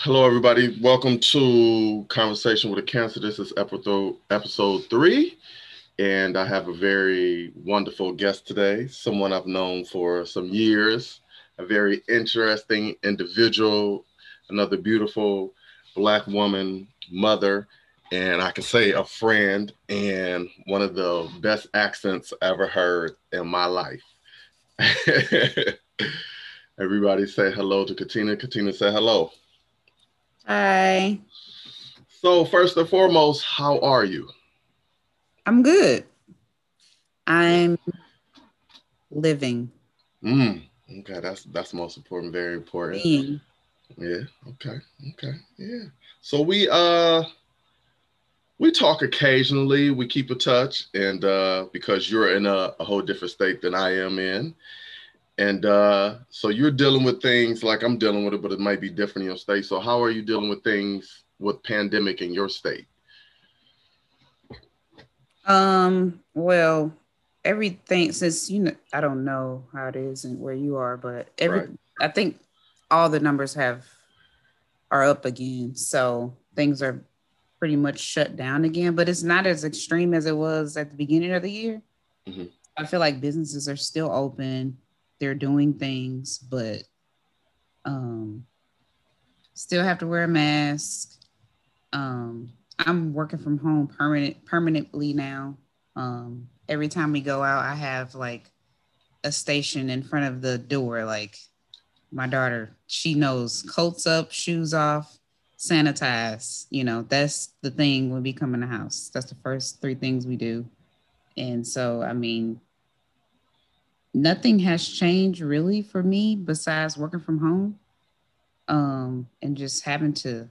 Hello, everybody. Welcome to Conversation with a Cancer. This is episode episode three, and I have a very wonderful guest today. Someone I've known for some years. A very interesting individual. Another beautiful black woman, mother, and I can say a friend, and one of the best accents I ever heard in my life. Everybody say hello to Katina. Katina, say hello. Hi. So first and foremost, how are you? I'm good. I'm living. Mm, okay, that's that's most important, very important. Being. Yeah, okay, okay, yeah. So we uh we talk occasionally, we keep in touch, and uh because you're in a, a whole different state than I am in. And uh, so you're dealing with things like I'm dealing with it, but it might be different in your state. So how are you dealing with things with pandemic in your state? Um, well, everything since you know I don't know how it is and where you are, but every Right. I think all the numbers have are up again. So things are pretty much shut down again, but it's not as extreme as it was at the beginning of the year. Mhm. I feel like businesses are still open, they're doing things, but um still have to wear a mask. Um I'm working from home permanent permanently now. Um every time we go out, I have like a station in front of the door like my daughter, she knows coats up, shoes off, sanitize. You know, that's the thing when we come in the house. That's the first three things we do. And so, I mean, nothing has changed really for me besides working from home um, and just having to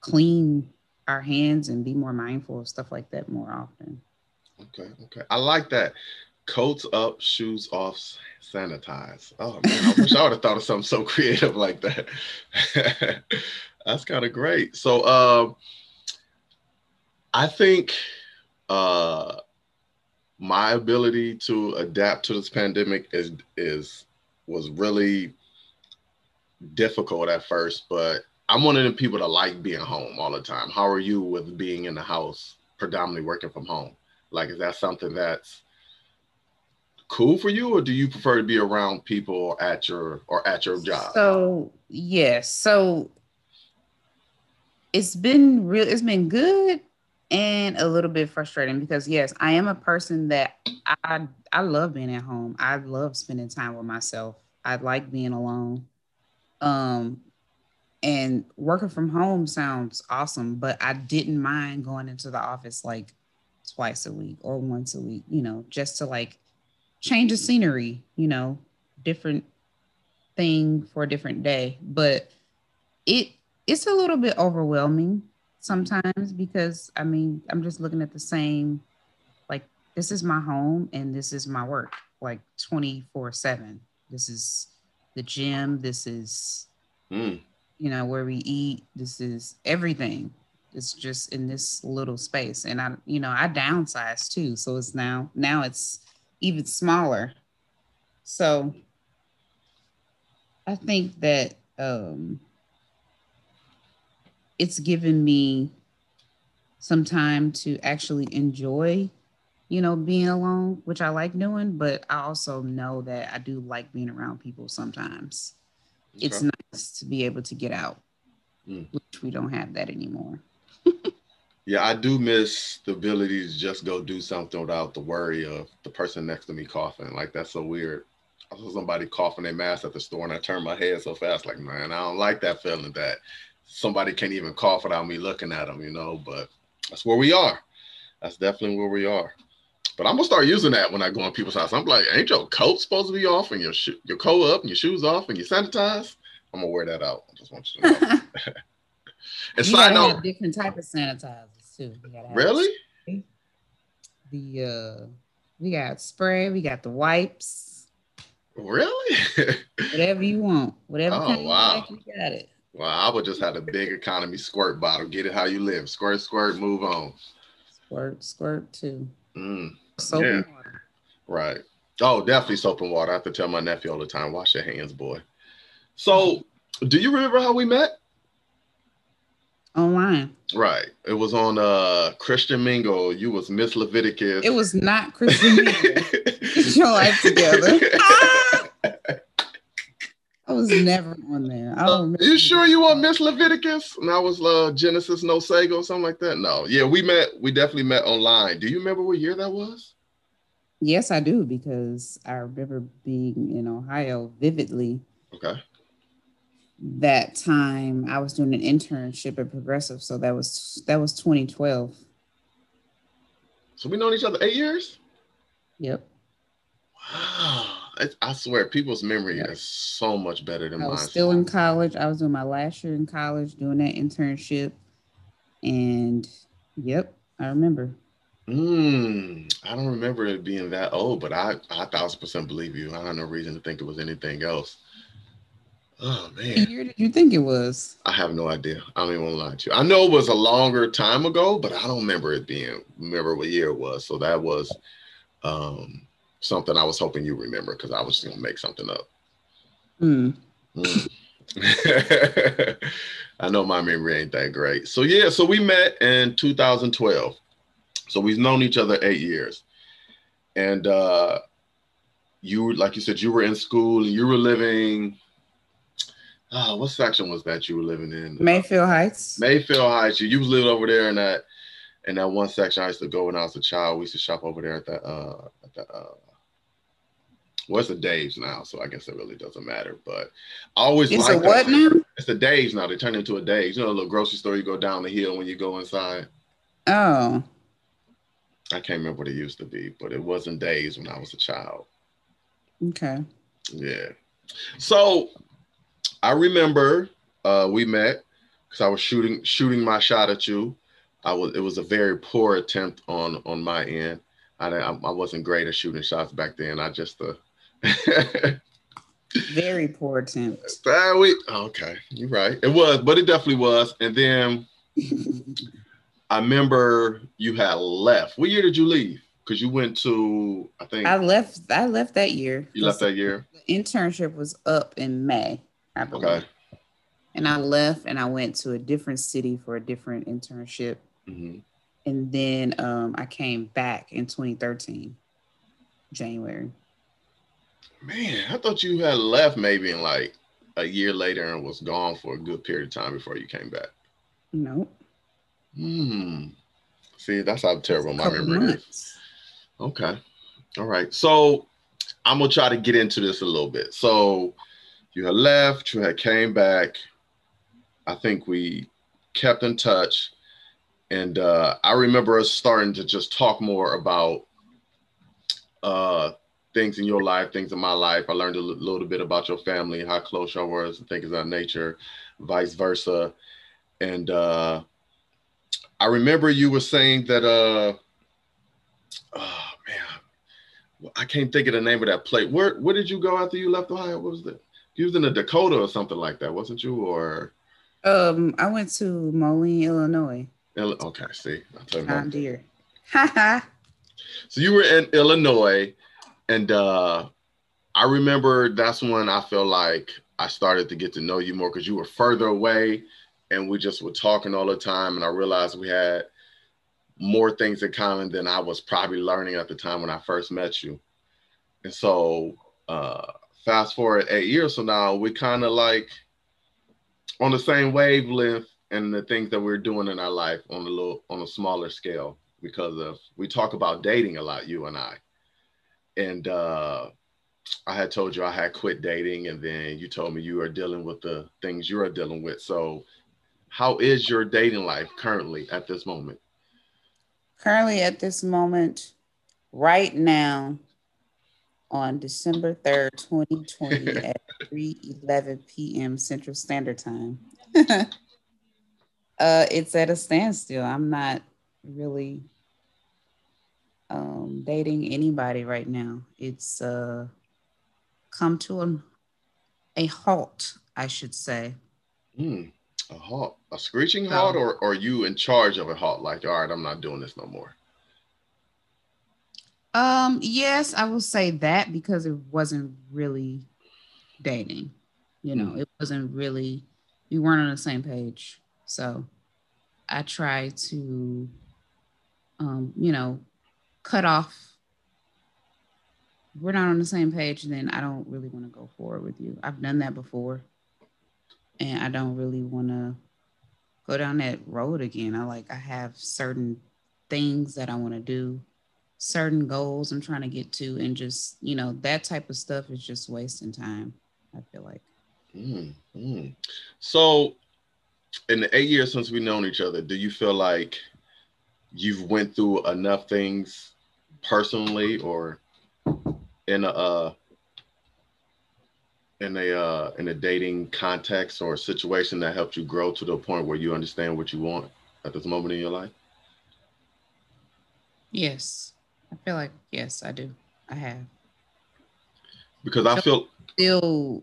clean our hands and be more mindful of stuff like that more often. Okay, okay. I like that. Coats up, shoes off, sanitize. Oh man, I wish I would have thought of something so creative like that. That's kind of great. So um I think uh my ability to adapt to this pandemic is is was really difficult at first, but I'm one of the people that like being home all the time. How are you with being in the house, predominantly working from home? Like, is that something that's cool for you, or do you prefer to be around people at your or at your job? So yes, so it's been real. It's been good and a little bit frustrating because yes, I am a person that I I love being at home. I love spending time with myself. I like being alone. Um, and working from home sounds awesome, but I didn't mind going into the office like twice a week or once a week. You know, just to like change the scenery. You know, different thing for a different day but it it's a little bit overwhelming sometimes because i mean i'm just looking at the same like this is my home and this is my work like 24 7 this is the gym. This is Mm, you know where we eat. This is everything. It's just in this little space. And i you know i downsized too. So it's now now it's even smaller. So i think that um it's given me some time to actually enjoy you know being alone which i like doing but i also know that i do like being around people sometimes it's nice to be able to get out, Mm. which we don't have that anymore. yeah, I do miss the ability to just go do something without the worry of the person next to me coughing. Like that's so weird. I saw somebody coughing their mask at the store, and I turned my head so fast, like man, I don't like that feeling that somebody can't even cough without me looking at them, you know. But that's where we are. That's definitely where we are. But I'm gonna start using that when I go in people's house. I'm like, ain't your coat supposed to be off and your sho- your coat up and your shoes off and you sanitize? I'm gonna wear that out. I just want you to know. and you side note, have different type of sanitizers too. Really? The uh, we got spray, we got the wipes, Really? whatever you want, whatever Oh, kind you wow. like, you got it. Well, I would just have a big economy squirt bottle. Get it how you live. Squirt, squirt, move on. Squirt, squirt too. Mm, Soap Yeah. and water. right. Oh, definitely soap and water. I have to tell my nephew all the time, wash your hands, boy. So, do you remember how we met? online. Right. It was on uh Christian Mingle. You was Miss Leviticus. It was not Christian Mingle. Get your life together. I was never on there. I don't uh, you sure you want Miss Leviticus? And I was uh, Genesis No Sego or something like that. No, yeah, we met. We definitely met online. Do you remember what year that was? Yes, I do because I remember being in Ohio vividly. Okay. That time I was doing an internship at Progressive, so that was that was 2012. So we known each other eight years. Yep. Wow. I, I swear, people's memory is so much better than mine. I mine. still in college. I was doing my last year in college, doing that internship, and yep, I remember. Mm, I don't remember it being that old, but I I thousand percent believe you. I have no reason to think it was anything else. Oh man. What year did you think it was? I have no idea. I don't even want to lie to you. I know it was a longer time ago, but I don't remember it being remember what year it was. So that was um something I was hoping you remember because I was gonna make something up. Mm. Mm. I know my memory ain't that great. So yeah, so we met in 2012. So we've known each other eight years. And uh you like you said, you were in school and you were living. Oh, what section was that you were living in? Mayfield Heights. Mayfield Heights. You, you was living over there in that in that one section I used to go when I was a child. We used to shop over there at that uh at that uh well, it's a Dave's now, so I guess it really doesn't matter. But I always it's like a what now? It's a Dave's now. They turn into a Dave's. You know, a little grocery store you go down the hill when you go inside. Oh. I can't remember what it used to be, but it wasn't Dave's when I was a child. Okay. Yeah. So I remember uh, we met because I was shooting shooting my shot at you. I was it was a very poor attempt on on my end. I I wasn't great at shooting shots back then. I just uh, Very poor attempt. Uh, we, okay, you're right. It was, but it definitely was. And then I remember you had left. What year did you leave? Because you went to, I think I left. I left that year. You left that year. The internship was up in May, I believe. Okay. And I left, and I went to a different city for a different internship. Mm-hmm. And then um, I came back in 2013, January. Man, I thought you had left maybe in like a year later and was gone for a good period of time before you came back. Nope. Hmm. See, that's how terrible my memory months. is. Okay. All right. So I'm gonna try to get into this a little bit. So you had left, you had came back. I think we kept in touch. And uh, I remember us starting to just talk more about uh, things in your life, things in my life. I learned a little bit about your family, how close y'all were, and things of that nature, vice versa. And uh, I remember you were saying that, uh, oh man, I can't think of the name of that plate. Where where did you go after you left Ohio? What was it? You was in the Dakota or something like that, wasn't you? Or um, I went to Moline, Illinois. Okay, see, Deere. Ha So you were in Illinois and uh, I remember that's when I felt like I started to get to know you more because you were further away and we just were talking all the time. And I realized we had more things in common than I was probably learning at the time when I first met you. And so, uh, fast forward eight years from now, we kind of like on the same wavelength and the things that we're doing in our life on a little on a smaller scale because of we talk about dating a lot, you and I and uh, I had told you I had quit dating, and then you told me you are dealing with the things you are dealing with. So, how is your dating life currently at this moment? Currently, at this moment, right now, on December 3rd, 2020, at 3 11 p.m. Central Standard Time. uh, it's at a standstill. I'm not really um, dating anybody right now. It's uh, come to a, a halt, I should say. Mm, a halt, a screeching halt, or, or are you in charge of a halt? Like, all right, I'm not doing this no more. Um, yes, I will say that because it wasn't really dating. You know, mm. it wasn't really we weren't on the same page. So I try to, um, you know, cut off. We're not on the same page, then I don't really want to go forward with you. I've done that before, and I don't really want to go down that road again. I like I have certain things that I want to do, certain goals I'm trying to get to, and just you know that type of stuff is just wasting time. I feel like. Mm-hmm. So, in the eight years since we've known each other, do you feel like you've went through enough things personally or in a uh, in a uh, in a dating context or situation that helped you grow to the point where you understand what you want at this moment in your life? Yes, I feel like yes, I do. I have because I feel still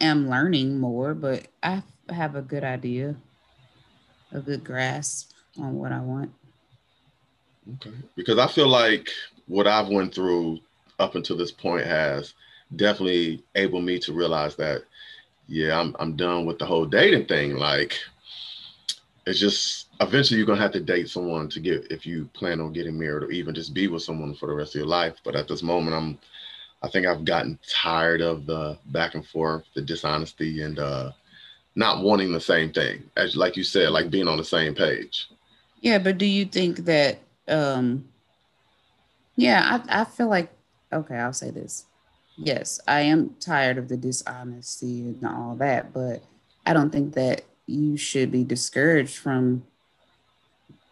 am learning more, but I have a good idea, a good grasp on what I want. Okay, because I feel like what I've went through up until this point has definitely able me to realize that yeah i'm, I'm done with the whole dating thing. Like it's just eventually you're gonna have to date someone to get if you plan on getting married or even just be with someone for the rest of your life. But at this moment i'm i think i've gotten tired of the back and forth the dishonesty and uh not wanting the same thing. As like you said like being on the same page. Yeah but do you think that um yeah i, I feel like okay i'll say this yes, I am tired of the dishonesty and all that, but I don't think that you should be discouraged from,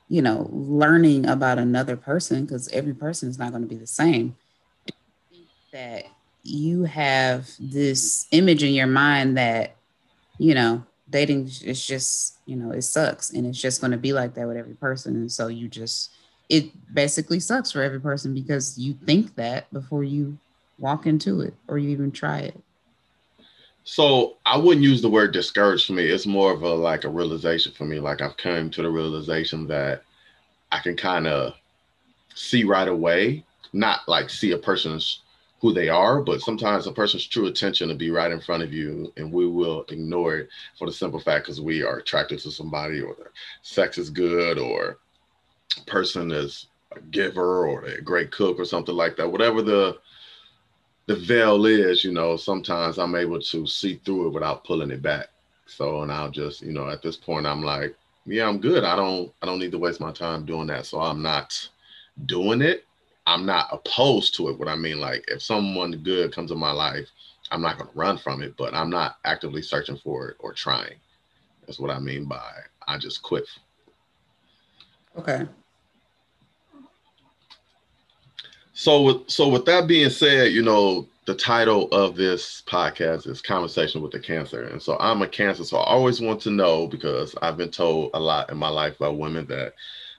you know, learning about another person because every person is not going to be the same. That you have this image in your mind that, you know, dating is just, you know, it sucks and it's just going to be like that with every person. And so you just, it basically sucks for every person because you think that before you walk into it or you even try it? So I wouldn't use the word discouraged for me. It's more of a like a realization for me. Like I've come to the realization that I can kind of see right away, not like see a person's who they are, but sometimes a person's true attention to be right in front of you, and we will ignore it for the simple fact because we are attracted to somebody, or their sex is good, or person is a giver, or a great cook, or something like that. Whatever the the veil is, you know, sometimes I'm able to see through it without pulling it back. So, and I'll just, you know, at this point, I'm like, yeah, I'm good. I don't, I don't need to waste my time doing that. So I'm not doing it. I'm not opposed to it. What I mean, like, if someone good comes in my life, I'm not going to run from it, but I'm not actively searching for it or trying. That's what I mean by I just quit. Okay. So with so with that being said, you know, the title of this podcast is Conversation with the Cancer. And so I'm a cancer. So I always want to know because I've been told a lot in my life by women that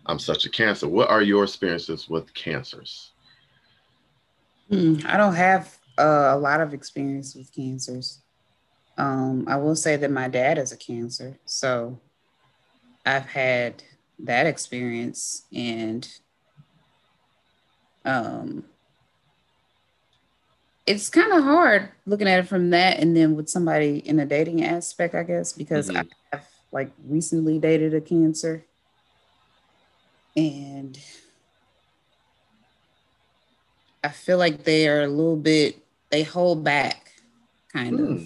I'm such a cancer. What are your experiences with cancers? Hmm, I don't have uh, a lot of experience with cancers. Um, I will say that my dad is a cancer. So I've had that experience and um, it's kind of hard looking at it from that and then with somebody in a dating aspect, I guess, because mm-hmm. I have like recently dated a cancer and I feel like they are a little bit, they hold back kind mm. of. Hmm.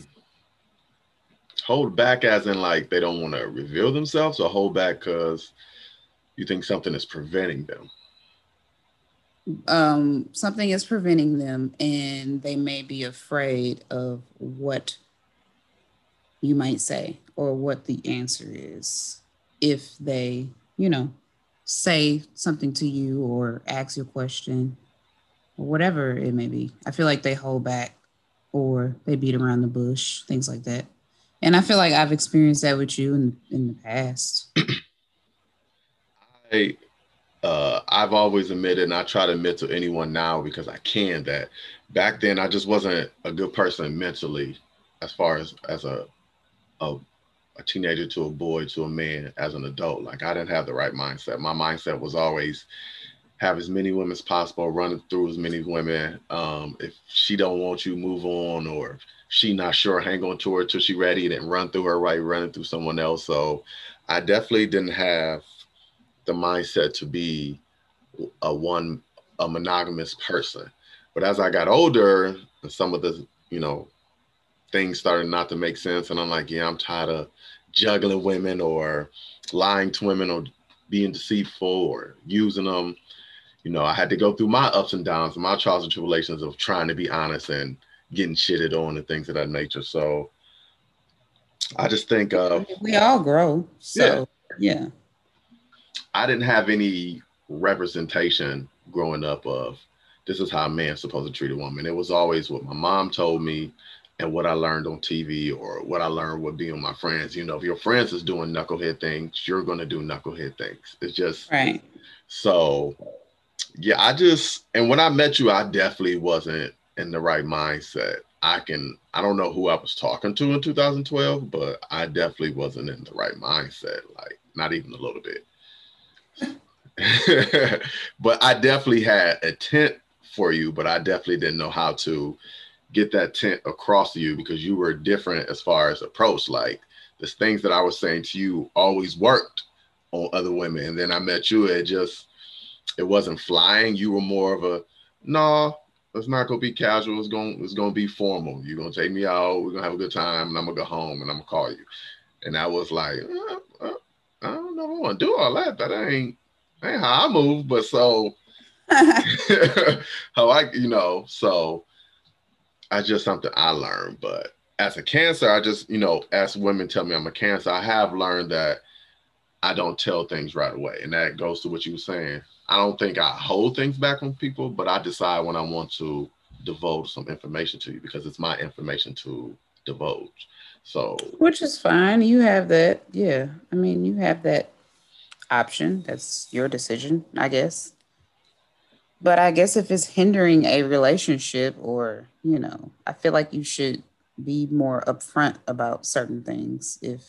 Hold back as in like they don't want to reveal themselves or hold back because you think something is preventing them? um, something is preventing them and they may be afraid of what you might say or what the answer is if they, you know, say something to you or ask you a question or whatever it may be. I feel like they hold back or they beat around the bush, things like that. And I feel like I've experienced that with you in in the past. I uh, I've always admitted, and I try to admit to anyone now because I can that back then I just wasn't a good person mentally, as far as as a a, a teenager to a boy to a man as an adult. Like I didn't have the right mindset. My mindset was always have as many women as possible, running through as many women. Um, if she don't want you, move on, or if she not sure, hang on to her till she ready, then run through her right, running through someone else. So I definitely didn't have the mindset to be a one a monogamous person. But as I got older, some of the you know things started not to make sense, and I'm like, yeah, I'm tired of juggling women or lying to women or being deceitful or using them. You know, I had to go through my ups and downs, my trials and tribulations of trying to be honest and getting shitted on and things of that nature. So I just think uh, we all grow. So yeah. yeah. I didn't have any representation growing up of this is how a man's supposed to treat a woman. It was always what my mom told me and what I learned on TV or what I learned with being with my friends. You know, if your friends is doing knucklehead things, you're gonna do knucklehead things. It's just right. So yeah, I just and when I met you, I definitely wasn't in the right mindset. I can I don't know who I was talking to in 2012, but I definitely wasn't in the right mindset, like not even a little bit. but I definitely had a tent for you, but I definitely didn't know how to get that tent across to you because you were different as far as approach. Like the things that I was saying to you always worked on other women. And then I met you, it just it wasn't flying. You were more of a no, it's not gonna be casual. It's gonna it's gonna be formal. You're gonna take me out. We're gonna have a good time, and I'm gonna go home, and I'm gonna call you. And I was like, uh, uh, know if I want to do all that. That ain't ain't how I move. But so how I, you know, so I just something I learned. But as a cancer, I just, you know, as women tell me I'm a cancer, I have learned that I don't tell things right away. And that goes to what you were saying. I don't think I hold things back on people, but I decide when I want to divulge some information to you because it's my information to divulge. So, which is fine. You have that. Yeah. I mean, you have that option. That's your decision, I guess. But I guess if it's hindering a relationship or, you know, I feel like you should be more upfront about certain things if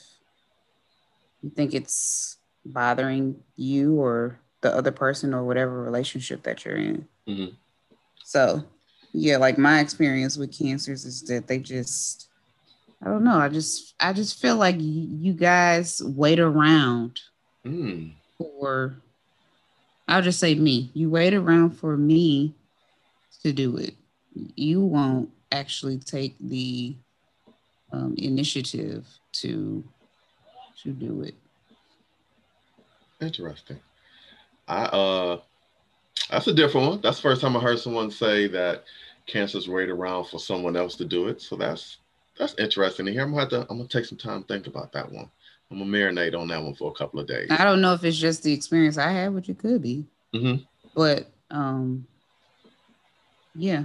you think it's bothering you or the other person or whatever relationship that you're in. Mm-hmm. So, yeah, like my experience with cancers is that they just, I don't know. I just, I just feel like you guys wait around mm. for, I'll just say me. You wait around for me to do it. You won't actually take the um, initiative to to do it. Interesting. I uh that's a different one. That's the first time I heard someone say that cancer's wait around for someone else to do it. So that's that's interesting to hear. I'm gonna have to I'm gonna take some time to think about that one. I'm gonna marinate on that one for a couple of days. I don't know if it's just the experience I had, which it could be. Mm-hmm. But um yeah.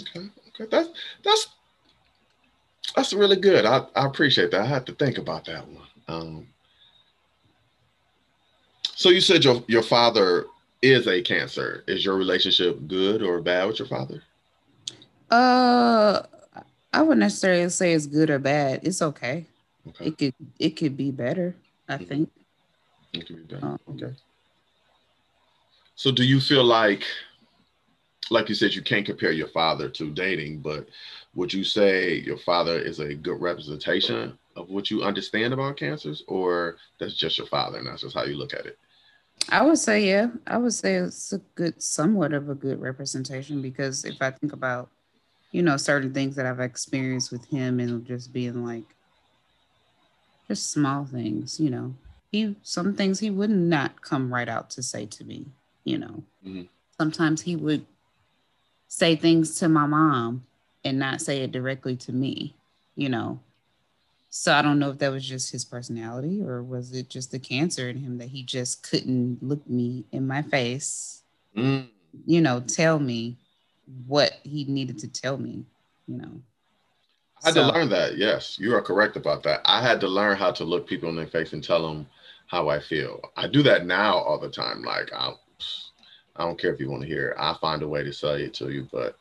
Okay. Okay. That's that's that's really good. I, I appreciate that. I have to think about that one. Um so you said your your father is a cancer. Is your relationship good or bad with your father? Uh, I wouldn't necessarily say it's good or bad. It's okay. okay. It could it could be better. I mm-hmm. think. It could be better. Um, okay. So do you feel like, like you said, you can't compare your father to dating, but would you say your father is a good representation of what you understand about cancers, or that's just your father and that's just how you look at it? I would say, yeah, I would say it's a good, somewhat of a good representation because if I think about, you know, certain things that I've experienced with him and just being like, just small things, you know, he, some things he would not come right out to say to me, you know. Mm-hmm. Sometimes he would say things to my mom and not say it directly to me, you know. So I don't know if that was just his personality or was it just the cancer in him that he just couldn't look me in my face, mm. you know, tell me what he needed to tell me, you know. I had so, to learn that. Yes, you are correct about that. I had to learn how to look people in their face and tell them how I feel. I do that now all the time. Like I, I don't care if you want to hear. It. I find a way to say it to you, but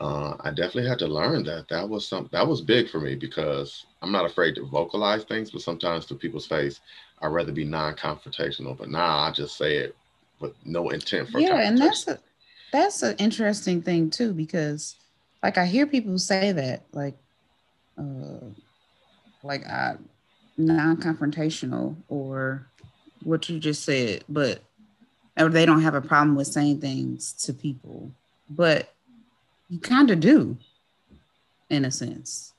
uh, I definitely had to learn that. That was some that was big for me because I'm not afraid to vocalize things, but sometimes to people's face, I'd rather be non-confrontational. But now I just say it with no intent for yeah, and that's a that's an interesting thing too because like I hear people say that like uh like I non-confrontational or what you just said, but or they don't have a problem with saying things to people, but you kind of do, in a sense.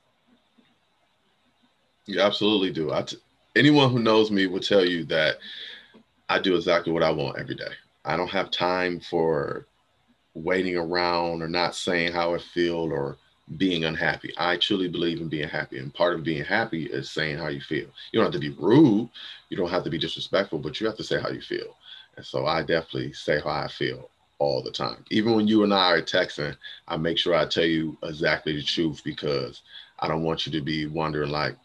You absolutely do. I t- anyone who knows me will tell you that I do exactly what I want every day. I don't have time for waiting around or not saying how I feel or being unhappy. I truly believe in being happy. And part of being happy is saying how you feel. You don't have to be rude, you don't have to be disrespectful, but you have to say how you feel. And so I definitely say how I feel all the time. Even when you and I are texting, I make sure I tell you exactly the truth because I don't want you to be wondering, like,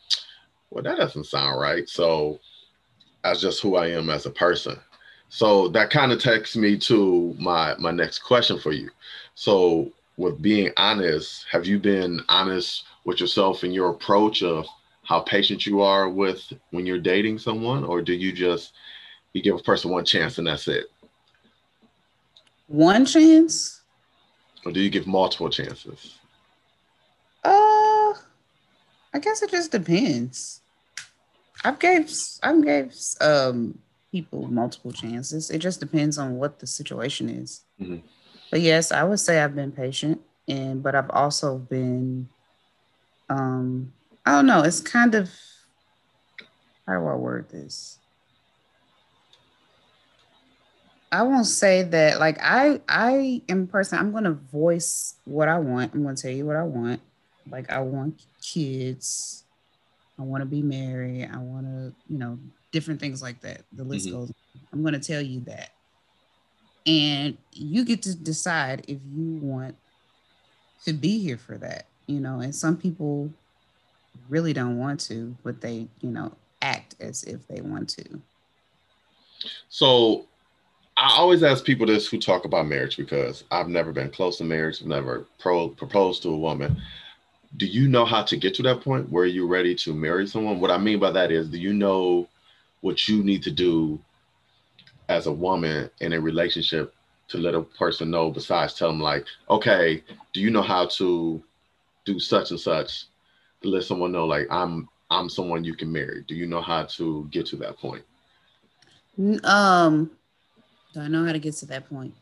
well, that doesn't sound right. So that's just who I am as a person. So that kind of takes me to my my next question for you. So with being honest, have you been honest with yourself in your approach of how patient you are with when you're dating someone, or do you just you give a person one chance and that's it? One chance? Or do you give multiple chances? Uh I guess it just depends. I've gave I've gave um people multiple chances. It just depends on what the situation is. Mm-hmm. But yes, I would say I've been patient and but I've also been um I don't know, it's kind of how do I word this? I won't say that like I I am person I'm gonna voice what I want. I'm gonna tell you what I want. Like I want kids. I want to be married. I want to, you know, different things like that. The list mm-hmm. goes. I'm gonna tell you that and you get to decide if you want to be here for that you know and some people really don't want to but they you know act as if they want to so i always ask people this who talk about marriage because i've never been close to marriage i've never pro- proposed to a woman do you know how to get to that point where you're ready to marry someone what i mean by that is do you know what you need to do as a woman in a relationship to let a person know besides tell them like okay do you know how to do such and such? To let someone know like i'm i'm someone you can marry. Do you know how to get to that point? Um do i know how to get to that point?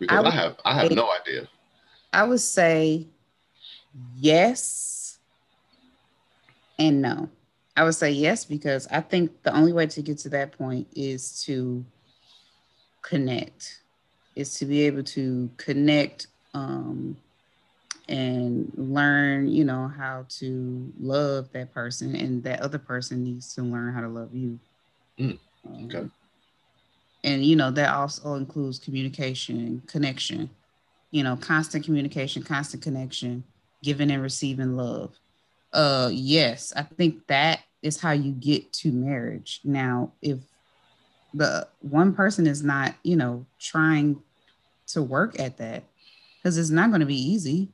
Because i, would, I have i have no idea. I would say yes and no I would say yes because I think the only way to get to that point is to connect, is to be able to connect um, and learn, you know, how to love that person, and that other person needs to learn how to love you. Mm, okay. Um, and you know that also includes communication, connection. You know, constant communication, constant connection, giving and receiving love uh yes i think that is how you get to marriage. Now if the one person is not you know trying to work at that because it's not going to be easy.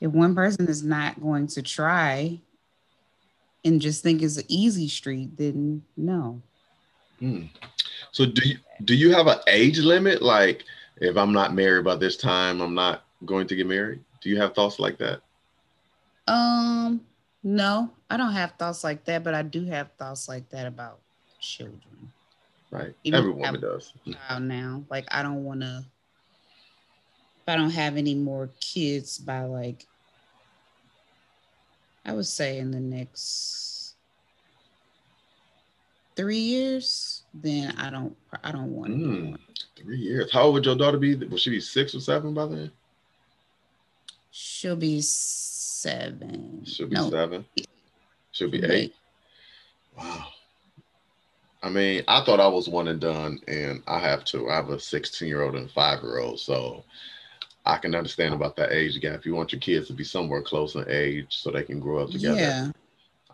If one person is not going to try and just think it's an easy street then no. Hmm. so do you do you have an age limit? Like if i'm not married by this time i'm not going to get married? Do you have thoughts like that um, no, I don't have thoughts like that, but I do have thoughts like that about children. Right. Even Every woman does. Now, like I don't want to. If I don't have any more kids by like, I would say in the next three years, then I don't. I don't want. Mm, three years. How old would your daughter be? Will she be six or seven by then? She'll be seven. Should be no. seven. Should be eight. eight. Wow. I mean, I thought I was one and done, and I have two. I have a 16 year old and five year old. So I can understand about that age gap. If you want your kids to be somewhere close in age so they can grow up together. Yeah.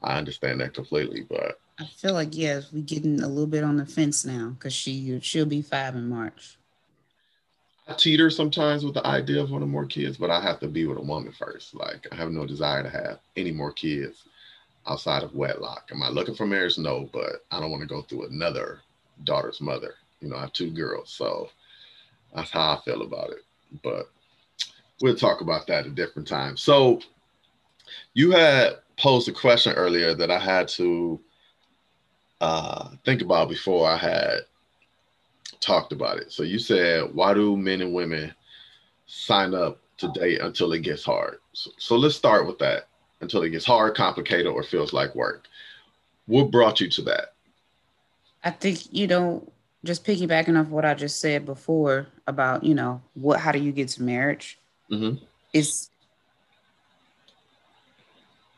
I understand that completely, but I feel like yes, we're getting a little bit on the fence now because she she'll be five in March. I teeter sometimes with the idea of wanting more kids, but I have to be with a woman first. Like I have no desire to have any more kids outside of wedlock. Am I looking for marriage? No, but I don't want to go through another daughter's mother. You know, I have two girls, so that's how I feel about it. But we'll talk about that at different times. So you had posed a question earlier that I had to uh, think about before I had talked about it. So you said, why do men and women sign up to date until it gets hard? So, so let's start with that. Until it gets hard, complicated, or feels like work. What brought you to that? I think you know, just piggybacking off what I just said before about you know what, how do you get to marriage? Mm-hmm. It's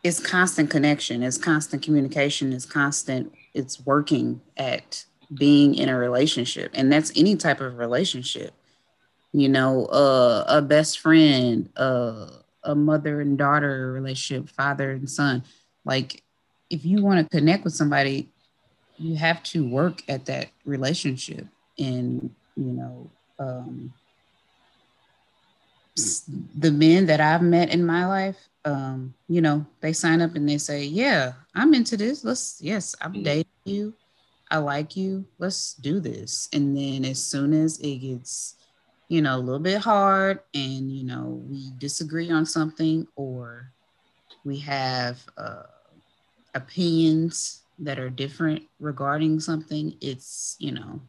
it's constant connection, it's constant communication, it's constant, it's working at being in a relationship, and that's any type of relationship. You know, uh, a best friend, uh, a mother and daughter relationship, father and son. Like, if you want to connect with somebody, you have to work at that relationship. And, you know, um, the men that I've met in my life, um, you know, they sign up and they say, Yeah, I'm into this. Let's, yes, I'm mm. dating you. I like you. Let's do this. And then as soon as it gets, you know, a little bit hard and, you know, we disagree on something or we have uh, opinions that are different regarding something, it's, you know,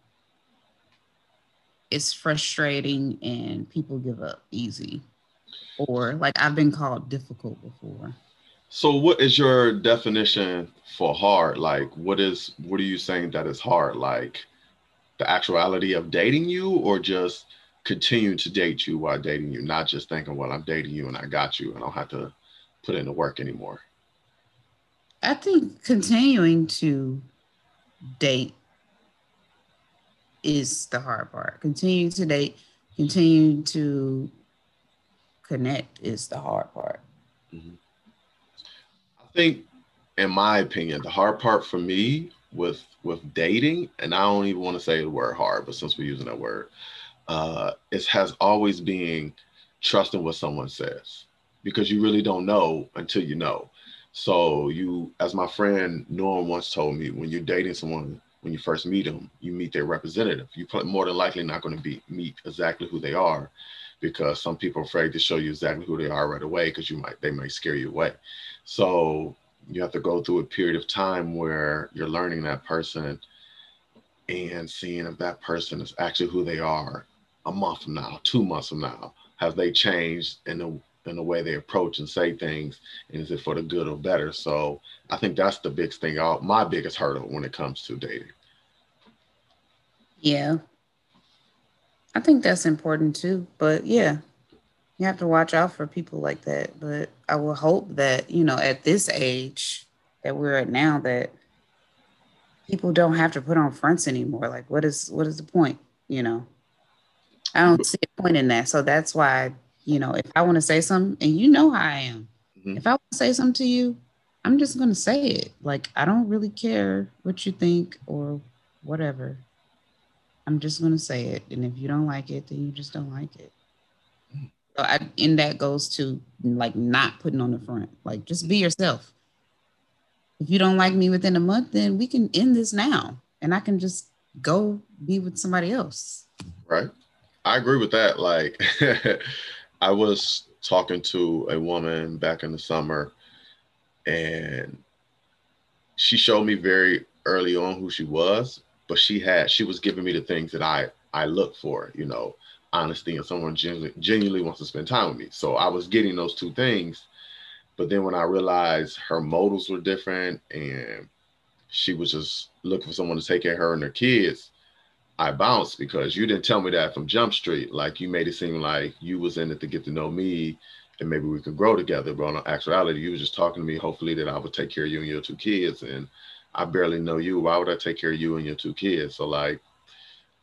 it's frustrating and people give up easy. Or like I've been called difficult before. So what is your definition for hard? Like what is what are you saying that is hard? Like the actuality of dating you or just continue to date you while dating you, not just thinking, well, I'm dating you and I got you and I don't have to put in the work anymore? I think continuing to date is the hard part. Continuing to date, continuing to connect is the hard part. Mm-hmm. I think, in my opinion, the hard part for me with with dating, and I don't even want to say the word hard, but since we're using that word, uh, it has always been trusting what someone says because you really don't know until you know. So you, as my friend Norm once told me, when you're dating someone, when you first meet them, you meet their representative. You're more than likely not going to be meet exactly who they are, because some people are afraid to show you exactly who they are right away because you might they might scare you away. So you have to go through a period of time where you're learning that person and seeing if that person is actually who they are a month from now, two months from now? Have they changed in the in the way they approach and say things, and is it for the good or better? So I think that's the big thing. My biggest hurdle when it comes to dating. Yeah, I think that's important too. But yeah, you have to watch out for people like that. But I will hope that you know at this age that we're at now that people don't have to put on fronts anymore. Like, what is what is the point? You know. I don't see a point in that. So that's why, you know, if I want to say something, and you know how I am, mm-hmm. if I want to say something to you, I'm just going to say it. Like, I don't really care what you think or whatever. I'm just going to say it. And if you don't like it, then you just don't like it. So I, and that goes to like not putting on the front, like just be yourself. If you don't like me within a month, then we can end this now and I can just go be with somebody else. Right. I agree with that. Like, I was talking to a woman back in the summer, and she showed me very early on who she was, but she had she was giving me the things that I I look for, you know, honesty and someone genuinely, wants to spend time with me. So I was getting those two things, but then when I realized her motives were different and she was just looking for someone to take care of her and her kids, I bounced because you didn't tell me that from Jump Street. Like you made it seem like you was in it to get to know me and maybe we could grow together. But in actuality, you was just talking to me, hopefully that I would take care of you and your two kids. And I barely know you. Why would I take care of you and your two kids? So like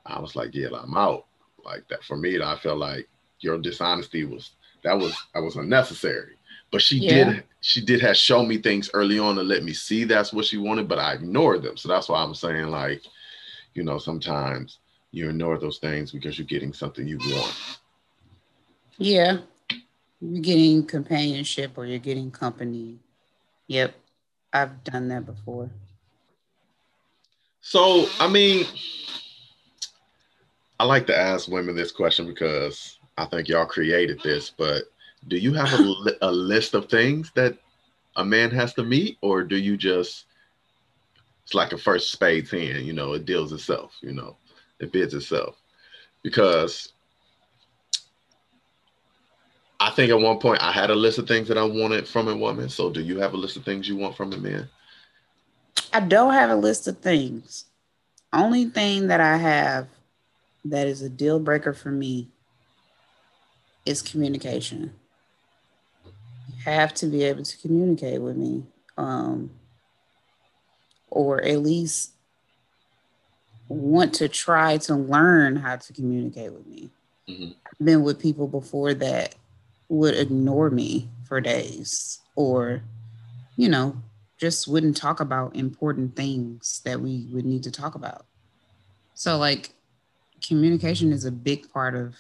I was like, yeah, I'm out. Like that for me, I felt like your dishonesty was that was that was unnecessary. But she yeah. did she did have show me things early on to let me see that's what she wanted, but I ignored them. So that's why I'm saying like you know, sometimes you ignore those things because you're getting something you want. Yeah. You're getting companionship or you're getting company. Yep. I've done that before. So, I mean, I like to ask women this question because I think y'all created this, but do you have a, a list of things that a man has to meet, or do you just it's like a first spades hand, you know, it deals itself, you know, it bids itself. Because I think at one point I had a list of things that I wanted from a woman. So do you have a list of things you want from a man? I don't have a list of things. Only thing that I have that is a deal breaker for me is communication. You have to be able to communicate with me. Um, or at least want to try to learn how to communicate with me. Mm-hmm. I've been with people before that would ignore me for days or, you know, just wouldn't talk about important things that we would need to talk about. So, like, communication is a big part of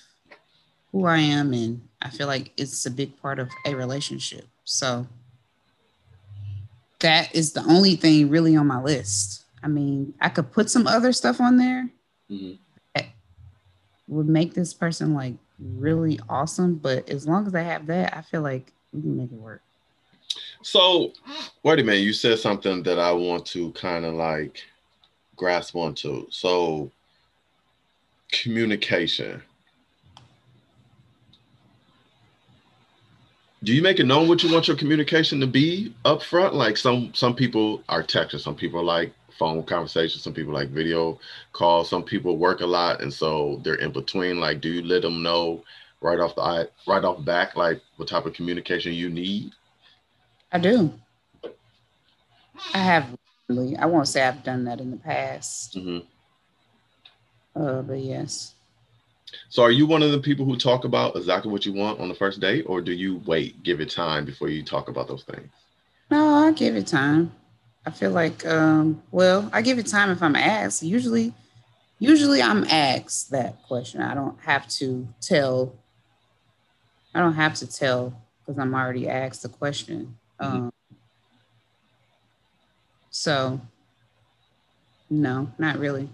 who I am, and I feel like it's a big part of a relationship. So, that is the only thing really on my list. I mean, I could put some other stuff on there mm-hmm. that would make this person like really awesome, but as long as I have that, I feel like we can make it work. So, wait a minute, you said something that I want to kind of like grasp onto. So, communication. do you make it known what you want your communication to be up front? Like some some people are texting, some people like phone conversations, some people like video calls, some people work a lot and so they're in between. Like, do you let them know right off the right off back like what type of communication you need? I do. I have I won't say I've done that in the past. Mm-hmm. Uh, but yes. So are you one of the people who talk about exactly what you want on the first date, or do you wait, give it time before you talk about those things? No, I give it time. I feel like, um, well, I give it time if I'm asked. Usually, usually I'm asked that question. I don't have to tell. I don't have to tell because I'm already asked the question. Mm-hmm. Um, so, no, not really.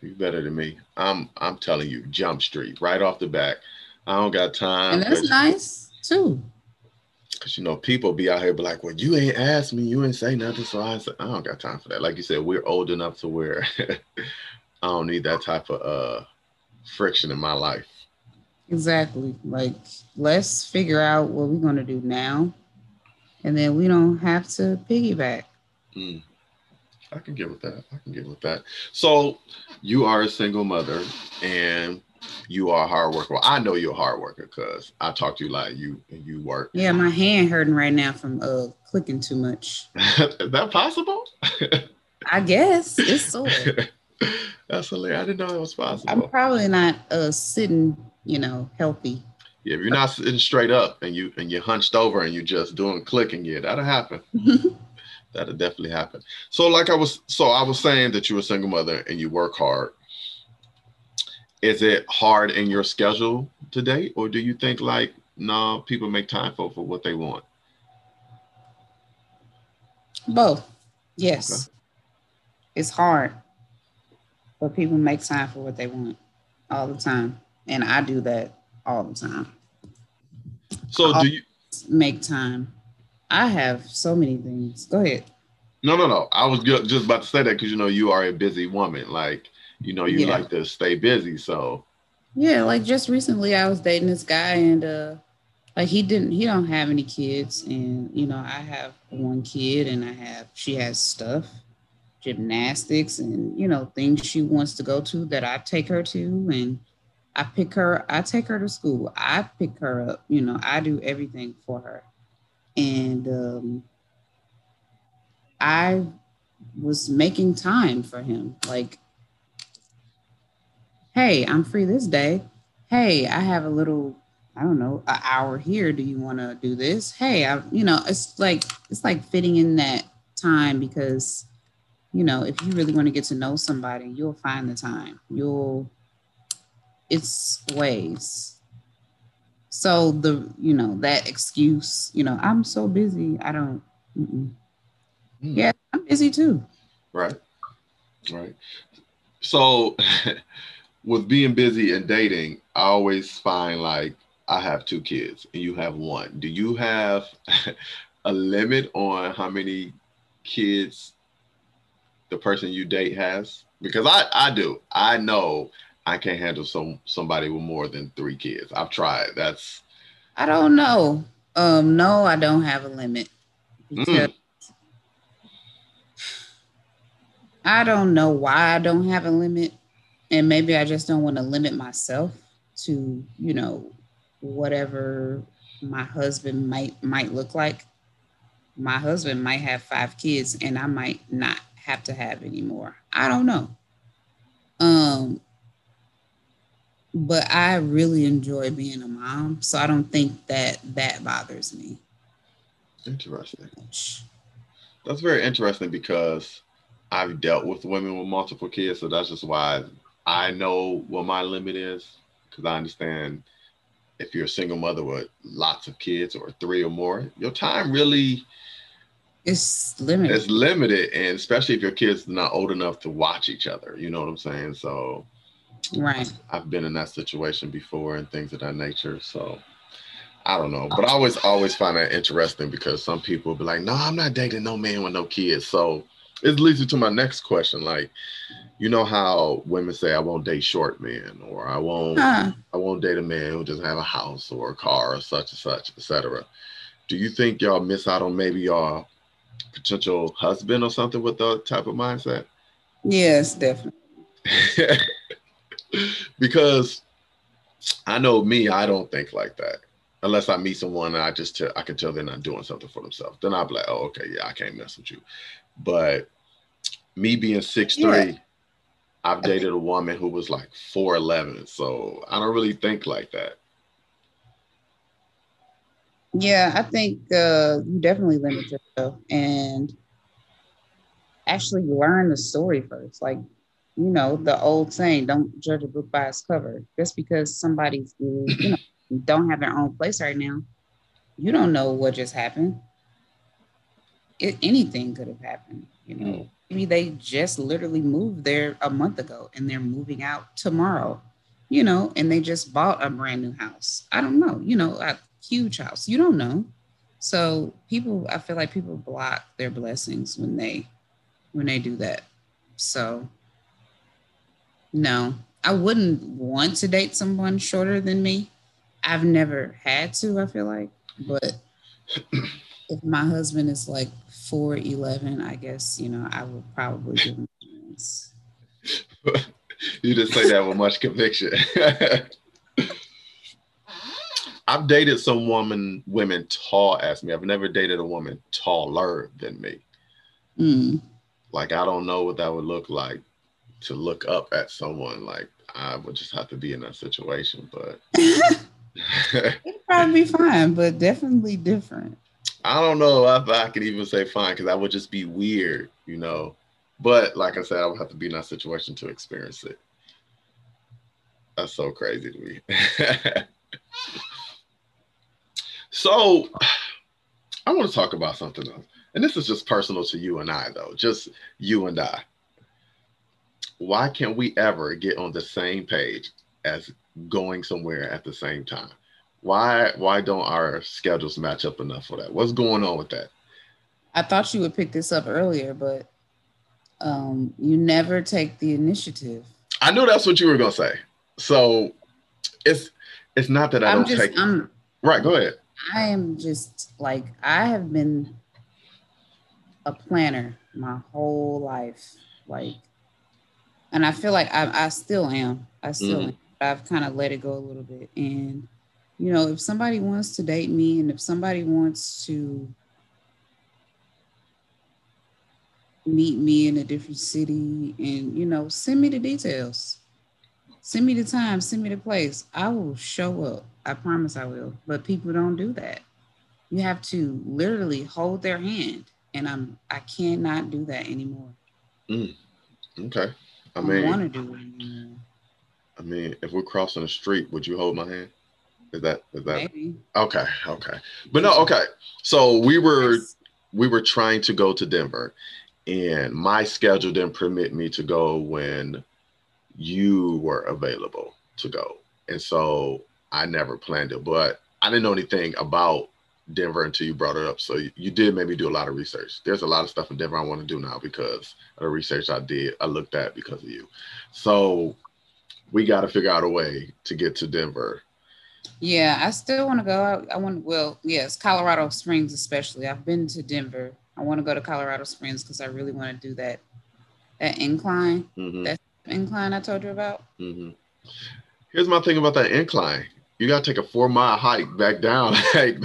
You better than me. I'm I'm telling you, jump street right off the back. I don't got time. And that's nice too. Cause you know, people be out here be like, well, you ain't asked me, you ain't say nothing. So I said, I don't got time for that. Like you said, we're old enough to where I don't need that type of uh friction in my life. Exactly. Like let's figure out what we're gonna do now. And then we don't have to piggyback. Mm. I can get with that. I can get with that. So you are a single mother and you are a hard worker. Well, I know you're a hard worker because I talk to you like you and you work. Yeah, my hand hurting right now from uh clicking too much. Is that possible? I guess it's sore. That's hilarious. I didn't know it was possible. I'm probably not uh sitting, you know, healthy. Yeah, if you're not sitting straight up and you and you're hunched over and you're just doing clicking, yeah, that'll happen that'll definitely happen. So, like I was, so I was saying that you're a single mother and you work hard. Is it hard in your schedule today, or do you think like no, people make time for for what they want? Both. Yes. Okay. It's hard, but people make time for what they want all the time, and I do that all the time. So, do you make time I have so many things. Go ahead. No, no, no. I was just about to say that because you know you are a busy woman. Like you know you yeah. like to stay busy. So yeah, like just recently I was dating this guy and uh like he didn't he don't have any kids and you know I have one kid and I have she has stuff gymnastics and you know things she wants to go to that I take her to and I pick her I take her to school I pick her up you know I do everything for her and um, I was making time for him. Like, hey, I'm free this day. Hey, I have a little, I don't know, an hour here. Do you want to do this? Hey, I, you know, it's like it's like fitting in that time because, you know, if you really want to get to know somebody, you'll find the time. You'll, it's ways so the you know that excuse you know i'm so busy i don't mm. yeah i'm busy too right right so with being busy and dating i always find like i have two kids and you have one do you have a limit on how many kids the person you date has? Because I I do. I know I can't handle some somebody with more than three kids. I've tried. That's I don't know. Um, no, I don't have a limit. Mm. I don't know why I don't have a limit. And maybe I just don't want to limit myself to, you know, whatever my husband might might look like. My husband might have five kids and I might not have to have any more. I don't know. Um but I really enjoy being a mom, so I don't think that that bothers me. Interesting. That's very interesting because I've dealt with women with multiple kids, so that's just why I know what my limit is because I understand if you're a single mother with lots of kids or three or more, your time really is limited. It's limited, and especially if your kids are not old enough to watch each other. You know what I'm saying? So, right. I've been in that situation before and things of that nature. So, I don't know, but I always always find that interesting because some people be like, "No, I'm not dating no man with no kids." So it leads me to my next question. Like, you know how women say, "I won't date short men," or "I won't, huh. I won't date a man who doesn't have a house or a car or such and such, etc." Do you think y'all miss out on maybe your potential husband or something with that type of mindset? Yes, definitely. because I know me, I don't think like that unless I meet someone and I just tell, I can tell they're not doing something for themselves. Then I'll be like, oh, okay, yeah, I can't mess with you. But me being six three. I've dated a woman who was like four eleven, so I don't really think like that. Yeah, I think uh, you definitely limit yourself and actually learn the story first. Like, you know, the old saying, "Don't judge a book by its cover." Just because somebody's, you know don't have their own place right now, you don't know what just happened. It, anything could have happened, you know. Mm. Maybe they just literally moved there a month ago and they're moving out tomorrow, you know, and they just bought a brand new house. I don't know, you know, a huge house. You don't know. So people, I feel like people block their blessings when they when they do that. So no, I wouldn't want to date someone shorter than me I've never had to, I feel like, but if my husband is like 4'11, I guess, you know, I would probably give him a chance. you just say that with much conviction. I've dated some woman, women tall as me. I've never dated a woman taller than me. Mm. Like I don't know what that would look like to look up at someone. Like I would just have to be in that situation. But It'd probably be fine, but definitely different. I don't know if I could even say fine because I would just be weird, you know. But like I said, I would have to be in that situation to experience it. That's so crazy to me. so I want to talk about something else. And this is just personal to you and I, though, just you and I. Why can't we ever get on the same page as going somewhere at the same time. Why why don't our schedules match up enough for that? What's going on with that? I thought you would pick this up earlier, but um, you never take the initiative. I knew that's what you were gonna say. So it's it's not that I I'm don't just, take I'm, right. Go ahead. I am just like I have been a planner my whole life, like, and I feel like I, I still am. I still mm. am. I've kind of let it go a little bit. And, you know, if somebody wants to date me and if somebody wants to meet me in a different city and, you know, send me the details. Send me the time, send me the place. I will show up. I promise I will. But people don't do that. You have to literally hold their hand. And I'm I cannot do that anymore. Mm. Okay. I mean, I want to do it anymore. I mean, if we're crossing the street, would you hold my hand? Is that is that Maybe. okay? Okay, but no, okay. So we were we were trying to go to Denver, and my schedule didn't permit me to go when you were available to go, and so I never planned it. But I didn't know anything about Denver until you brought it up. So you, you did maybe do a lot of research. There's a lot of stuff in Denver I want to do now because of the research I did. I looked at because of you. So we got to figure out a way to get to Denver. Yeah, I still want to go. I, I want. Well, yes, Colorado Springs especially. I've been to Denver. I want to go to Colorado Springs because I really want to do that that incline. Mhm. That incline I told you about. hmm Here's my thing about that incline. You gotta take a four mile hike back down. Like,